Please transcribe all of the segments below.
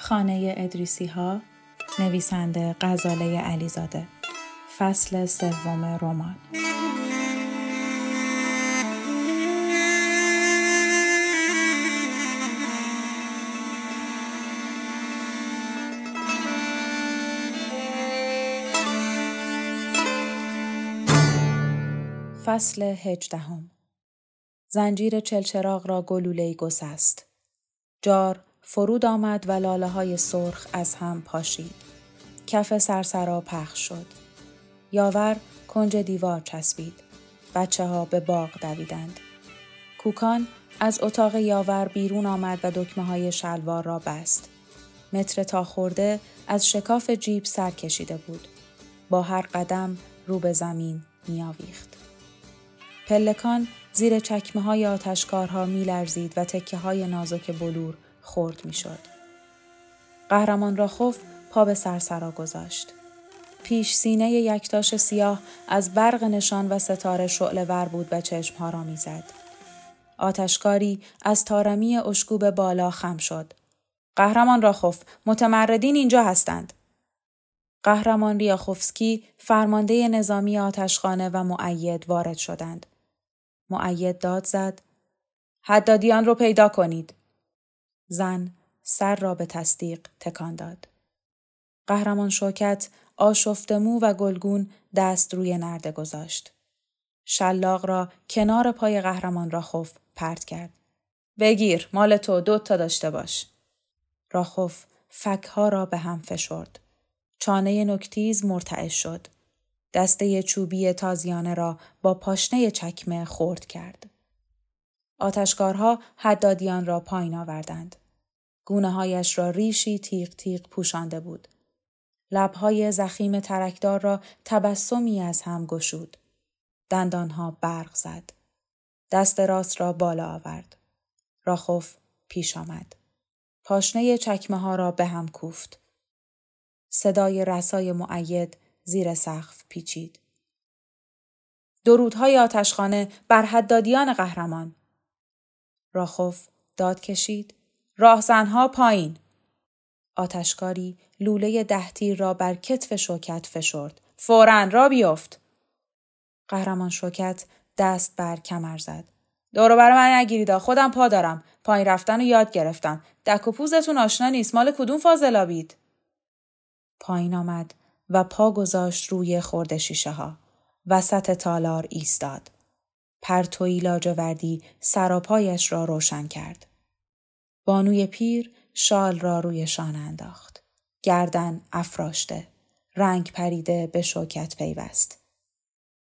خانه ادریسی ها نویسنده غزاله علیزاده. فصل سوم رمان. فصل هجدهم. زنجیر چلچراغ را گلوله گسست. جار فرود آمد و لاله های سرخ از هم پاشید. کف سرسرا پخش شد. یاور کنج دیوار چسبید. بچه ها به باغ دویدند. کوکان از اتاق یاور بیرون آمد و دکمه های شلوار را بست. متر تا خورده از شکاف جیب سر کشیده بود. با هر قدم رو به زمین میآویخت. پلکان زیر چکمه های آتشکارها می لرزید و تکه های نازک بلور خورد می شد. قهرمان را خوف پا به سرسرا گذاشت. پیش سینه یکتاش سیاه از برق نشان و ستاره شعله ور بود و چشمها را می‌زد. آتشکاری از تارمی اشکوب بالا خم شد. قهرمان راخوف متمردین اینجا هستند. قهرمان ریاخوفسکی فرمانده نظامی آتشخانه و معید وارد شدند. معید داد زد. حدادیان رو پیدا کنید. زن سر را به تصدیق تکان داد. قهرمان شوکت آشفتمو و گلگون دست روی نرده گذاشت. شلاق را کنار پای قهرمان را خوف پرت کرد. بگیر مال تو دو تا داشته باش. راخوف فکها را به هم فشرد. چانه نکتیز مرتعش شد. دسته چوبی تازیانه را با پاشنه چکمه خورد کرد. آتشکارها حدادیان را پایین آوردند. گونه هایش را ریشی تیغ تیغ پوشانده بود. لبهای زخیم ترکدار را تبسمی از هم گشود. دندانها برق زد. دست راست را بالا آورد. راخوف پیش آمد. پاشنه چکمه ها را به هم کوفت. صدای رسای معید زیر سقف پیچید. درودهای آتشخانه بر حدادیان قهرمان. راخوف داد کشید. راهزنها پایین. آتشکاری لوله دهتیر را بر کتف شوکت فشرد. فورا را بیفت. قهرمان شوکت دست بر کمر زد. دورو برای من نگیرید خودم پا دارم. پایین رفتن و یاد گرفتم. دک و پوزتون آشنا نیست. مال کدوم فاضلابید؟ پایین آمد و پا گذاشت روی خورده شیشه ها. وسط تالار ایستاد. پرتوی لاجوردی سراپایش را روشن کرد. بانوی پیر شال را روی شان انداخت. گردن افراشته. رنگ پریده به شوکت پیوست.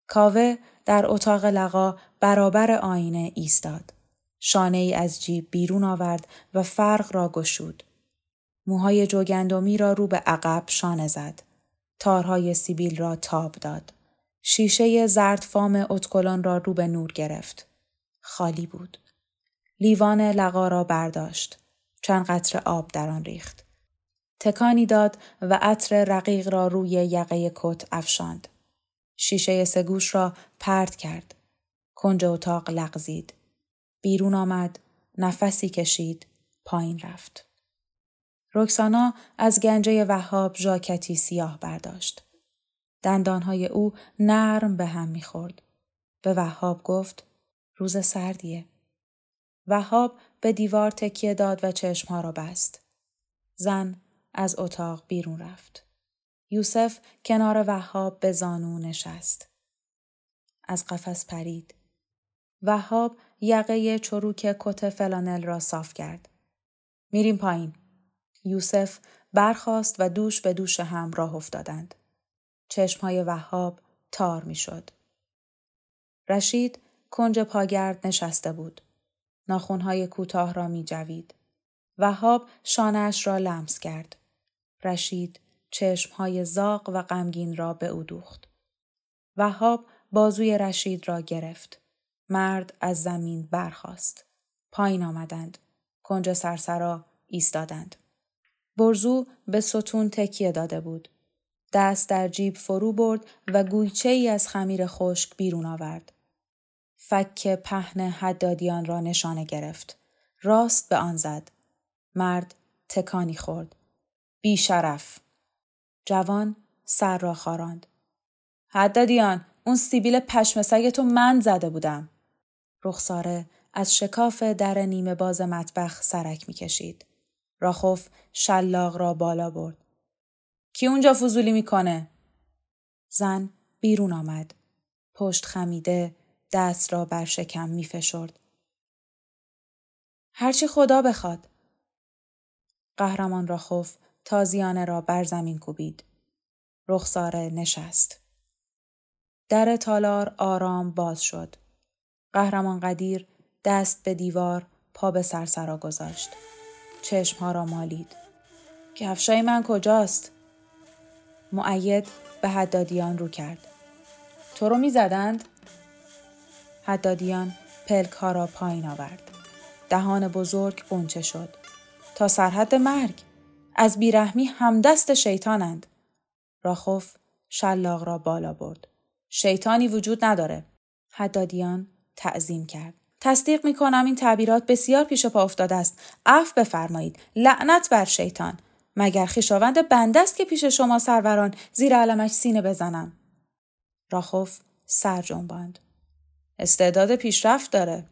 کاوه در اتاق لقا برابر آینه ایستاد. شانه ای از جیب بیرون آورد و فرق را گشود. موهای جوگندمی را رو به عقب شانه زد. تارهای سیبیل را تاب داد. شیشه زرد فام اتکلان را رو به نور گرفت. خالی بود. لیوان لقا را برداشت. چند قطر آب در آن ریخت. تکانی داد و عطر رقیق را روی یقه کت افشاند. شیشه سگوش را پرد کرد. کنج اتاق لغزید. بیرون آمد، نفسی کشید، پایین رفت. رکسانا از گنجه وهاب ژاکتی سیاه برداشت. دندانهای او نرم به هم می‌خورد. به وهاب گفت روز سردیه. وهاب به دیوار تکیه داد و چشمها را بست. زن از اتاق بیرون رفت. یوسف کنار وهاب به زانو نشست. از قفس پرید. وهاب یقه چروک کت فلانل را صاف کرد. میریم پایین. یوسف برخاست و دوش به دوش هم راه افتادند. چشمهای وهاب تار می‌شد. رشید کنج پاگرد نشسته بود. ناخونهای کوتاه را می جوید. وهاب شانهاش را لمس کرد. رشید چشمهای زاق و غمگین را به او دوخت. وهاب بازوی رشید را گرفت. مرد از زمین برخاست. پایین آمدند. کنج سرسرا ایستادند. برزو به ستون تکیه داده بود. دست در جیب فرو برد و گویچه ای از خمیر خشک بیرون آورد. فک پهن حدادیان را نشانه گرفت. راست به آن زد. مرد تکانی خورد. بی شرف. جوان سر را خاراند. حدادیان اون سیبیل پشم تو من زده بودم. رخساره از شکاف در نیمه باز مطبخ سرک می‌کشید. راخوف شلاق را بالا برد. کی اونجا فضولی می‌کنه؟ زن بیرون آمد. پشت خمیده دست را بر شکم میفشرد. هرچی خدا بخواد. قهرمان راخوف تازیانه را بر زمین کوبید. رخساره نشست. در تالار آرام باز شد. قهرمان قدیر دست به دیوار پا به سرسرا گذاشت. چشمها را مالید. کفشای من کجاست؟ معید به حدادیان رو کرد. تو رو می زدند؟ حدادیان پلک ها را پایین آورد. دهان بزرگ قنچه شد. تا سرحد مرگ. از بیرحمی همدست شیطانند. راخوف شلاق را بالا برد. شیطانی وجود نداره. حدادیان تعظیم کرد. تصدیق می کنم این تعبیرات بسیار پیش پا افتاده است. عفو بفرمایید. لعنت بر شیطان. مگر خیشاوند بنده است که پیش شما سروران زیر علمش سینه بزنم. راخوف سر جنباند. استعداد پیشرفت داره.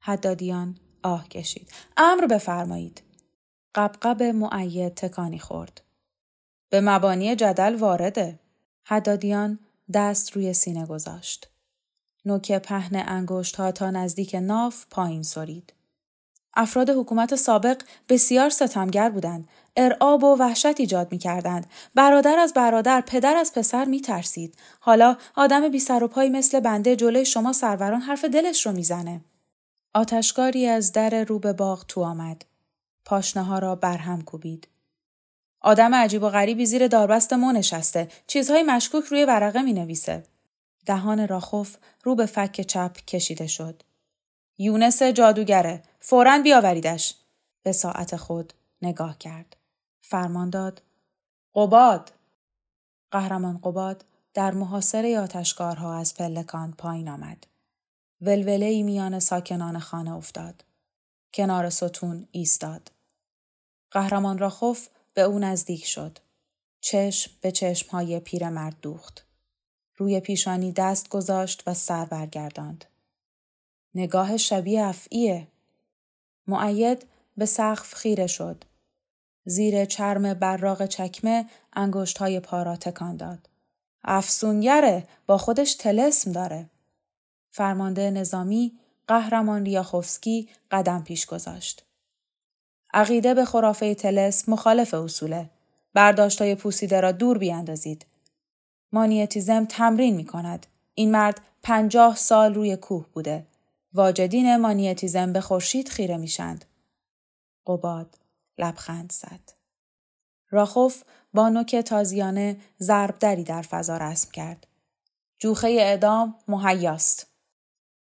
حدادیان آه کشید. امر بفرمایید. قبقب معید تکانی خورد. به مبانی جدل وارده. حدادیان دست روی سینه گذاشت. نوک پهن انگشت ها تا نزدیک ناف پایین سرید. افراد حکومت سابق بسیار ستمگر بودند. ارعاب و وحشت ایجاد می کردند. برادر از برادر، پدر از پسر می ترسید. حالا آدم بی سر و پای مثل بنده جلوی شما سروران حرف دلش رو می‌زنه. آتشکاری از در رو به باغ تو آمد. پاشنه ها را برهم کوبید. آدم عجیب و غریبی زیر داربست مو نشسته. چیزهای مشکوک روی ورقه می نویسه. دهان راخوف رو به فک چپ کشیده شد. یونس جادوگره. فورا بیاوریدش. به ساعت خود نگاه کرد. فرمان داد. قباد. قهرمان قباد در محاصره آتشکارها از پلکان پایین آمد. ولوله ای میان ساکنان خانه افتاد. کنار ستون ایستاد. قهرمان راخوف به او نزدیک شد. چشم به چشمهای پیرمرد دوخت. روی پیشانی دست گذاشت و سر برگرداند. نگاه شبیه افعیه. معید به سقف خیره شد. زیر چرم براق چکمه انگشت های پا را تکان داد. افسونگره با خودش تلسم داره. فرمانده نظامی قهرمان ریاخوفسکی قدم پیش گذاشت. عقیده به خرافه تلس مخالف اصوله. برداشتای پوسیده را دور بیاندازید. مانیتیزم تمرین می کند. این مرد پنجاه سال روی کوه بوده. واجدین مانیتیزم به خورشید خیره میشند. قباد لبخند زد. راخوف با نوک تازیانه ضربدری در فضا رسم کرد. جوخه اعدام مهیاست.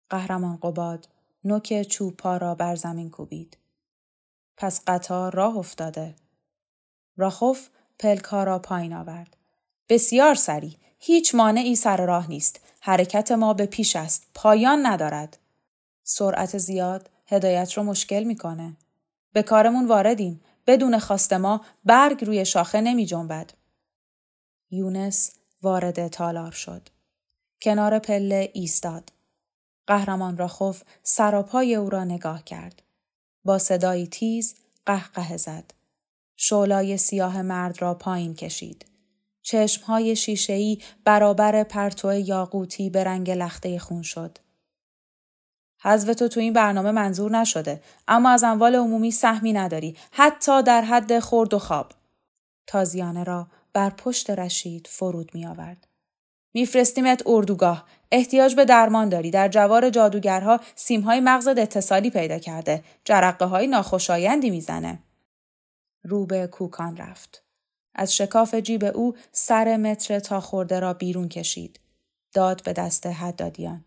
قهرمان قباد نوک چوپا را بر زمین کوبید. پس قطار راه افتاده. راخوف پلکا را پایین آورد. بسیار سریع. هیچ مانعی سر راه نیست. حرکت ما به پیش است. پایان ندارد. سرعت زیاد هدایت رو مشکل می‌کنه. به کارمون واردیم. بدون خواست ما برگ روی شاخه نمی جنبد. یونس وارد تالار شد. کنار پله ایستاد. قهرمان را خوف سراپای او را نگاه کرد. با صدایی تیز قهقه زد. شولای سیاه مرد را پایین کشید. چشمهای شیشهی برابر پرتو یاقوتی به رنگ لخته خون شد. حذف تو تو این برنامه منظور نشده اما از اموال عمومی سهمی نداری حتی در حد خورد و خواب تازیانه را بر پشت رشید فرود می آورد. میفرستیمت اردوگاه. احتیاج به درمان داری. در جوار جادوگرها سیمهای مغزت اتصالی پیدا کرده. جرقه های ناخوشایندی می‌زنه. رو به کوکان رفت. از شکاف جیب او سر متر تا خورده را بیرون کشید. داد به دست حدادیان.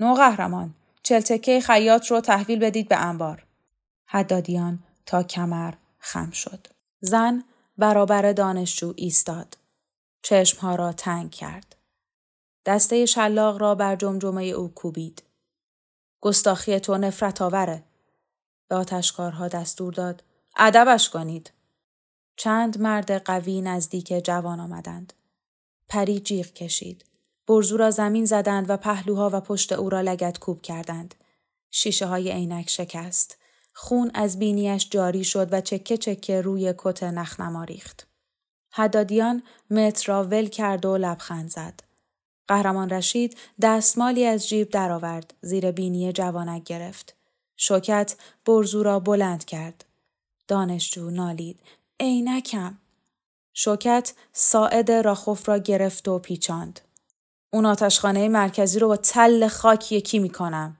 نو قهرمان چلتکه خیاط رو تحویل بدید به انبار. حدادیان تا کمر خم شد. زن برابر دانشجو ایستاد. چشمها را تنگ کرد. دسته شلاق را بر جمجمه او کوبید. گستاخی تو نفرت آوره. به دستور داد. ادبش کنید. چند مرد قوی نزدیک جوان آمدند. پری جیغ کشید. برزو را زمین زدند و پهلوها و پشت او را لگت کوب کردند. شیشه های عینک شکست. خون از بینیش جاری شد و چکه چکه روی کت نخنما ریخت. حدادیان متر را ول کرد و لبخند زد. قهرمان رشید دستمالی از جیب درآورد زیر بینی جوانک گرفت. شوکت برزو را بلند کرد. دانشجو نالید. عینکم. شوکت ساعد راخوف را گرفت و پیچاند. اون آتشخانه مرکزی رو با تل خاک یکی می‌کنم.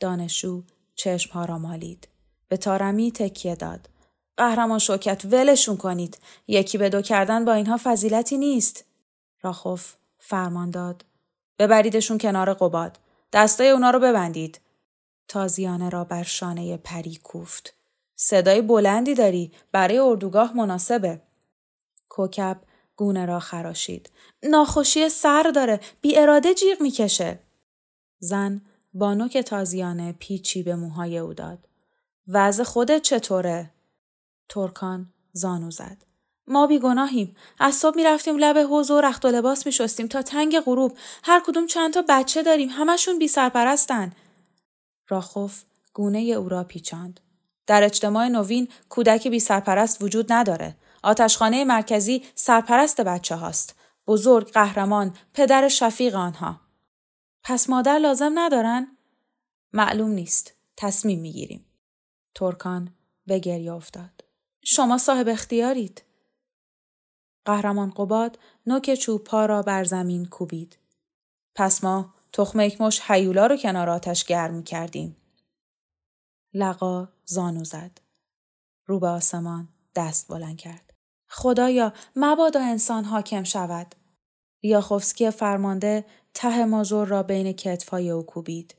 دانشجو چشمها را مالید. به تارمی تکیه داد. قهرمان شوکت ولشون کنید. یکی به دو کردن با اینها فضیلتی نیست. راخوف فرمان داد. ببریدشون کنار قباد. دستای اونا رو ببندید. تازیانه را بر شانه پری کوفت. صدای بلندی داری. برای اردوگاه مناسبه. کوکب گونه را خراشید. ناخوشی سر داره. بی اراده جیغ می‌کشه. زن با نوک تازیانه پیچی به موهای او داد. وضع خودت چطوره؟ ترکان زانو زد. ما بیگناهیم. از صبح می‌رفتیم لب حوز و رخت و لباس میشستیم تا تنگ غروب. هر کدوم چند تا بچه داریم. همشون بی سرپرستن. راخوف گونه او را پیچاند. در اجتماع نوین کودک بی سرپرست وجود نداره. آتشخانه مرکزی سرپرست بچه هاست. بزرگ قهرمان پدر شفیق آنها. پس مادر لازم ندارن؟ معلوم نیست. تصمیم می‌گیریم. ترکان به گریه افتاد. شما صاحب اختیارید. قهرمان قباد نوک چوب پا را بر زمین کوبید. پس ما تخم مش حیولا رو کنار آتش گرم کردیم. لقا زانو زد. رو به آسمان دست بلند کرد. خدایا مبادا انسان حاکم شود. ریاخوفسکی فرمانده ته مازور را بین کتفای او کوبید.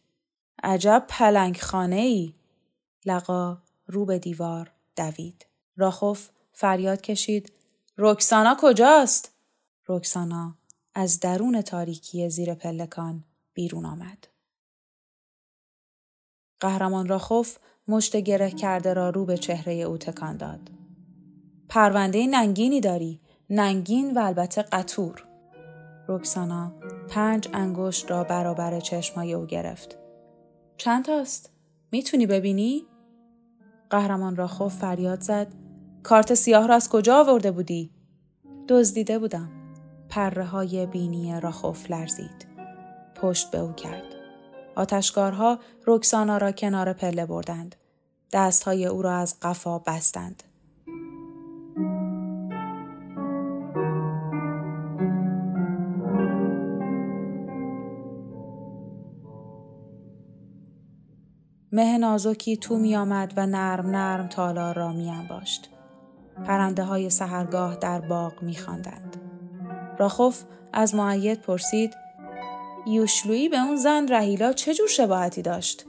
عجب پلنگ خانه ای. لقا رو به دیوار دوید. راخوف فریاد کشید. رکسانا کجاست؟ رکسانا از درون تاریکی زیر پلکان بیرون آمد. قهرمان راخوف مشت گره کرده را رو به چهره او تکان داد. پرونده ننگینی داری. ننگین و البته قطور. رکسانا پنج انگشت را برابر چشمای او گرفت. چند تاست؟ می‌تونی ببینی؟ قهرمان را خوف فریاد زد. کارت سیاه را از کجا آورده بودی؟ دزدیده بودم. پره های بینی راخوف لرزید. پشت به او کرد. آتشکارها رکسانا را کنار پله بردند. دستهای او را از قفا بستند. مه نازکی تو می آمد و نرم نرم تالار را می انباشت. پرنده های سهرگاه در باغ می خاندند. راخوف از معید پرسید یوشلویی به اون زن رهیلا چه جور شباهتی داشت؟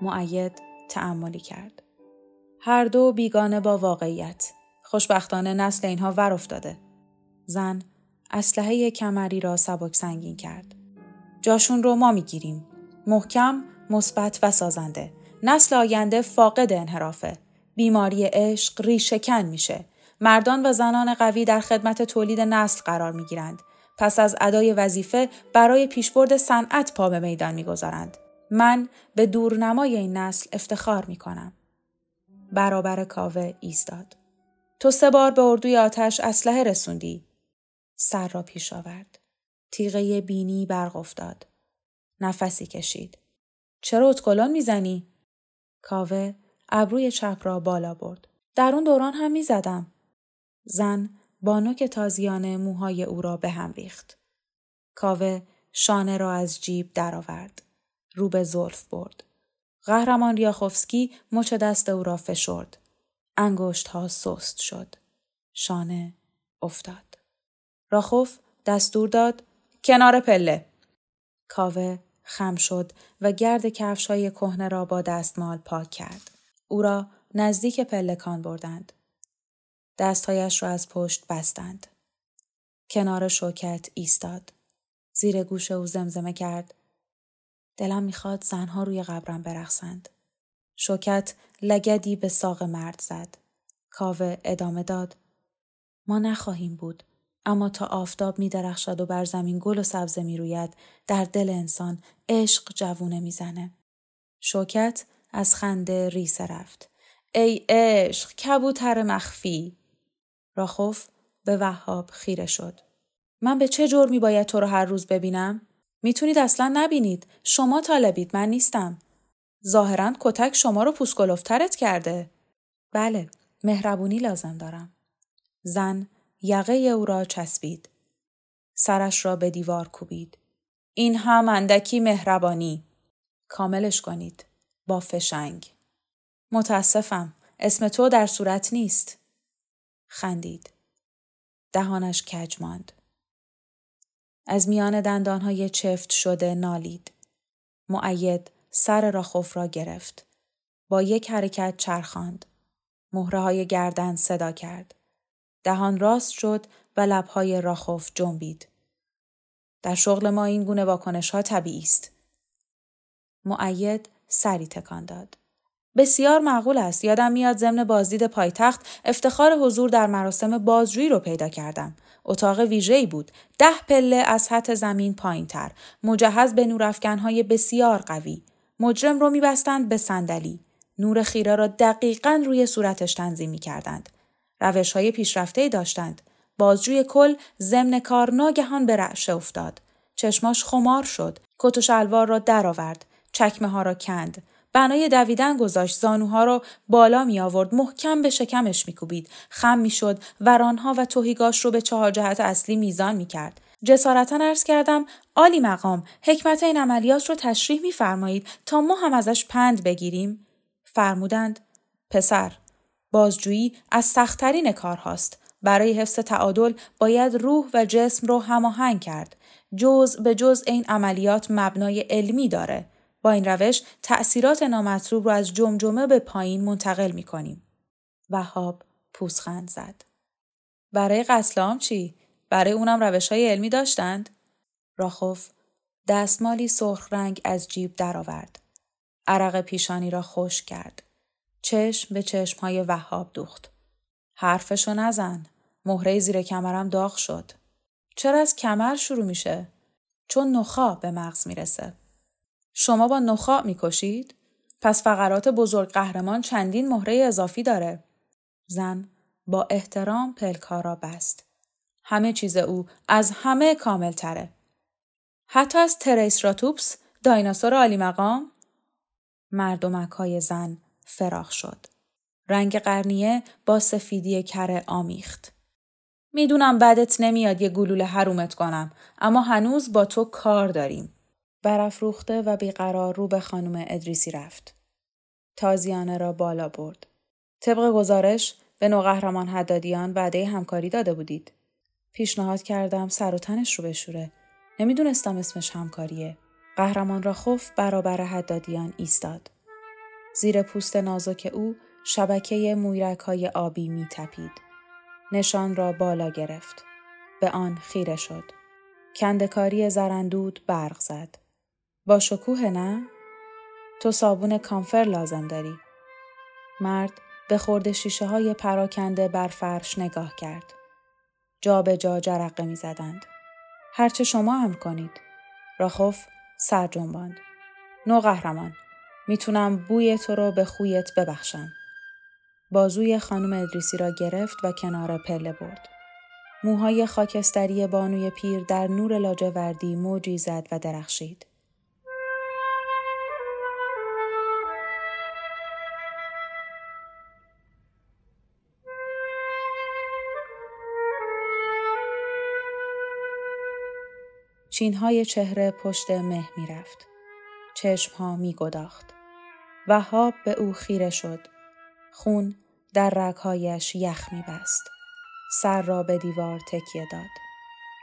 معید تعملی کرد. هر دو بیگانه با واقعیت. خوشبختانه نسل اینها ور افتاده. زن اسلحه کمری را سبک سنگین کرد. جاشون رو ما می‌گیریم. محکم مثبت و سازنده. نسل آینده فاقد انحرافه. بیماری عشق ریشکن میشه. مردان و زنان قوی در خدمت تولید نسل قرار می گیرند. پس از ادای وظیفه برای پیشبرد صنعت پا به میدان می‌گذارند. من به دورنمای این نسل افتخار می کنم. برابر کاوه ایستاد. تو سه بار به اردوی آتش اسلحه رسوندی. سر را پیش آورد. تیغه بینی برق افتاد. نفسی کشید. چرا اتکلون می‌زنی؟ کاوه ابروی چپ را بالا برد. در اون دوران هم می‌زدم. زن با نوک تازیانه موهای او را به هم ریخت. کاوه شانه را از جیب درآورد. رو به زلف برد. قهرمان ریاخوفسکی مچ دست او را فشرد. انگشت ها سست شد. شانه افتاد. راخوف دستور داد کنار پله. کاوه خم شد و گرد کفش های کهنه را با دستمال پاک کرد. او را نزدیک پلکان بردند. دستهایش را از پشت بستند. کنار شوکت ایستاد. زیر گوش او زمزمه کرد. دلم می‌خواد زنها روی قبرم برقصند. شوکت لگدی به ساق مرد زد. کاوه ادامه داد. ما نخواهیم بود. اما تا آفتاب می درخشد و بر زمین گل و سبزه می روید در دل انسان عشق جوونه می‌زنه. شوکت از خنده ریسه رفت. ای عشق کبوتر مخفی. راخوف به وهاب خیره شد. من به چه جرمی باید تو رو هر روز ببینم؟ می‌تونید اصلا نبینید. شما طالبید من نیستم. ظاهرا کتک شما رو پوسکلوفترت کرده. بله مهربونی لازم دارم. زن یقه او را چسبید. سرش را به دیوار کوبید. این هم اندکی مهربانی. کاملش کنید. با فشنگ. متاسفم. اسم تو در صورت نیست. خندید. دهانش کج ماند. از میان دندانهای چفت شده نالید. معید سر راخوف را گرفت. با یک حرکت چرخاند. مهره های گردن صدا کرد. دهان راست شد و لبهای راخوف جنبید. در شغل ما این گونه واکنش ها طبیعی است. معید سری تکان داد. بسیار معقول است. یادم میاد ضمن بازدید پایتخت افتخار حضور در مراسم بازجویی رو پیدا کردم. اتاق ویژه‌ای بود. ده پله از حد زمین پایین تر. مجهز به نورافکنهای بسیار قوی. مجرم رو میبستند به صندلی. نور خیره را دقیقا روی صورتش تنظیم می کردند. روش های پیشرفته داشتند. بازجوی کل ضمن کار ناگهان به رعشه افتاد. چشماش خمار شد. کت و شلوار را درآورد. چکمه ها را کند. بنای دویدن گذاشت زانوها را بالا می آورد محکم به شکمش می کوبید خم می شد ورانها و توهیگاش رو به چهار جهت اصلی میزان می کرد جسارتا ارز کردم عالی مقام حکمت این عملیات رو تشریح میفرمایید تا ما هم ازش پند بگیریم فرمودند پسر بازجویی از سختترین کارهاست برای حفظ تعادل باید روح و جسم رو هماهنگ کرد جز به جز این عملیات مبنای علمی داره با این روش تأثیرات نامطلوب رو از جمجمه به پایین منتقل می کنیم. وهاب پوسخند زد. برای قسلام چی؟ برای اونم روش های علمی داشتند؟ راخوف دستمالی سرخ رنگ از جیب درآورد. عرق پیشانی را خوش کرد. چشم به چشم های وهاب دوخت. حرفشو نزن. مهره زیر کمرم داغ شد. چرا از کمر شروع میشه؟ چون نخا به مغز می‌رسه. شما با نخا می‌کشید؟ پس فقرات بزرگ قهرمان چندین مهره اضافی داره. زن با احترام پلکا را بست. همه چیز او از همه کامل تره. حتی از تریسراتوپس دایناسور عالی مقام؟ مردمک های زن فراخ شد. رنگ قرنیه با سفیدی کره آمیخت. می‌دونم بدت نمیاد یه گلوله حرومت کنم اما هنوز با تو کار داریم. برافروخته و بیقرار رو به خانم ادریسی رفت. تازیانه را بالا برد. طبق گزارش به نوقهرمان حدادیان وعده همکاری داده بودید. پیشنهاد کردم سر و تنش رو بشوره. نمی‌دونستم اسمش همکاریه. قهرمان را خوف برابر حدادیان ایستاد. زیر پوست نازک او شبکه مویرک های آبی می تپید. نشان را بالا گرفت. به آن خیره شد. کندکاری زرندود برق زد. با شکوه نه؟ تو صابون کامفر لازم داری. مرد به خورد شیشه های پراکنده بر فرش نگاه کرد. جا به جا جرقه می زدند. هرچه شما هم کنید. راخوف سر جنباند. نو قهرمان. می‌تونم بوی تو رو به خویت ببخشم. بازوی خانم ادریسی را گرفت و کنار پله برد. موهای خاکستری بانوی پیر در نور لاجوردی موجی زد و درخشید. چینهای چهره پشت مه می‌رفت. چشمها می گداخت. وهاب به او خیره شد. خون در رگهایش یخ می بست. سر را به دیوار تکیه داد.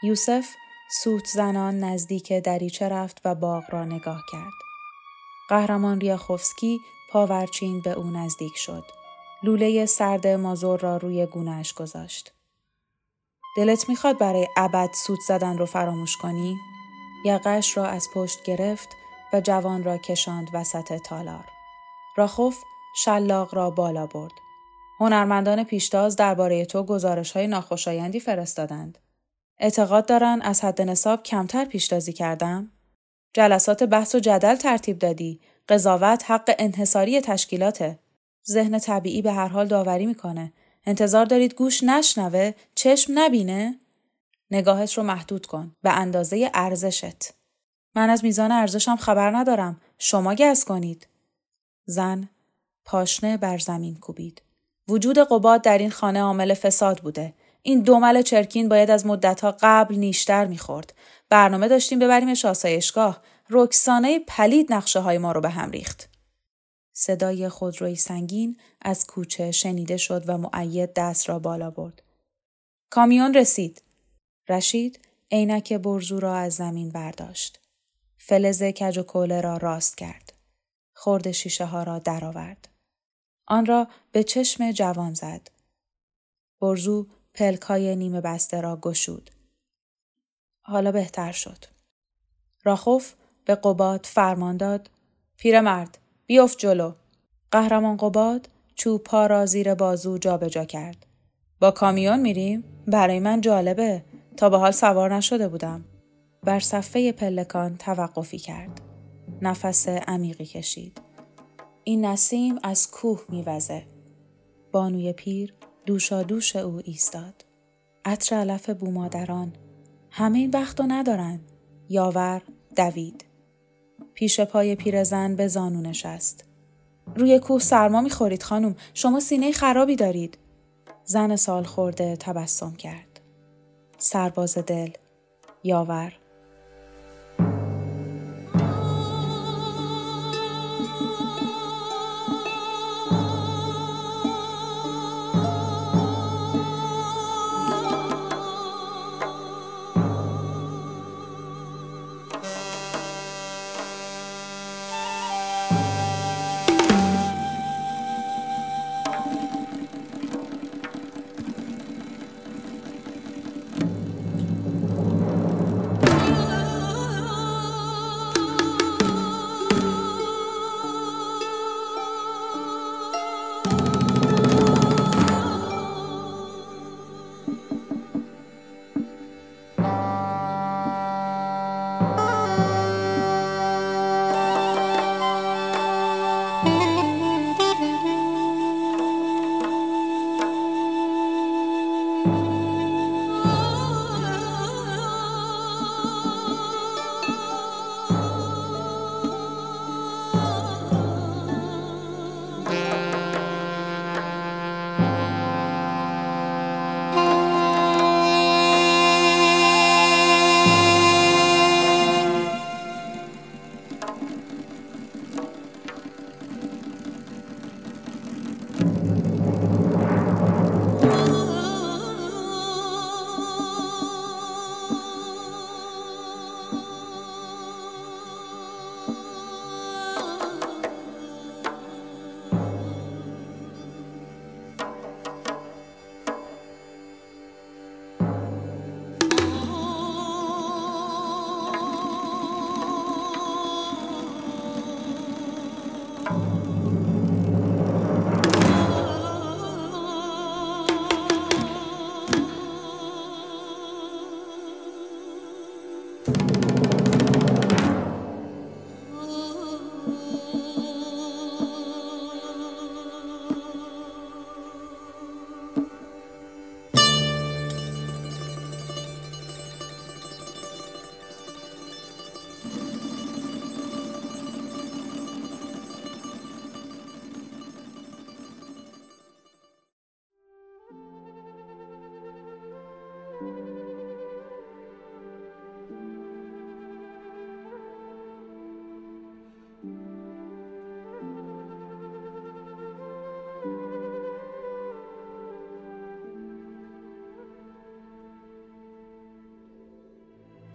یوسف سوت زنان نزدیک دریچه رفت و باغ را نگاه کرد. قهرمان ریاخوفسکی پاورچین به او نزدیک شد. لوله سرد مازور را روی گونهش گذاشت. دلت می‌خواد برای ابد سوت زدن رو فراموش کنی؟ یقش را از پشت گرفت و جوان را کشاند وسط تالار. راخوف شلاق را بالا برد. هنرمندان پیشتاز درباره تو گزارش های ناخوشایندی فرستادند. اعتقاد دارن از حد نصاب کمتر پیشتازی کردم؟ جلسات بحث و جدل ترتیب دادی. قضاوت حق انحصاری تشکیلاته. ذهن طبیعی به هر حال داوری می‌کنه. انتظار دارید گوش نشنوه؟ چشم نبینه؟ نگاهت رو محدود کن. به اندازه ارزشت. من از میزان ارزشم خبر ندارم. شما گز کنید. زن پاشنه بر زمین کوبید. وجود قباد در این خانه عامل فساد بوده. این دومل چرکین باید از مدتها قبل نیشتر می‌خورد. برنامه داشتیم ببریمش آسایشگاه. رکسانه پلید نقشه های ما رو به هم ریخت. صدای خودروی سنگین از کوچه شنیده شد و معید دست را بالا برد. کامیون رسید. رشید عینک برزو را از زمین برداشت. فلز کج و کوله را راست کرد. خورد شیشه ها را درآورد. آن را به چشم جوان زد. برزو پلکای نیمه بسته را گشود. حالا بهتر شد. راخوف به قباد فرمان داد. پیرمرد بیفت جلو. قهرمان قباد چوب پا را زیر بازو جابجا جا کرد. با کامیون میریم؟ برای من جالبه. تا به حال سوار نشده بودم. بر صفحه پلکان توقفی کرد. نفس عمیقی کشید. این نسیم از کوه میوزه. بانوی پیر دوشا دوش او ایستاد. عطر علف بومادران. همه این وقت ندارن. یاور دوید. پیش پای پیرزن به زانو نشست. روی کوه سرما می‌خورید خانم. شما سینه خرابی دارید. زن سال خورده تبسم کرد. سرباز دل. یاور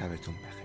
شبتون بخیر.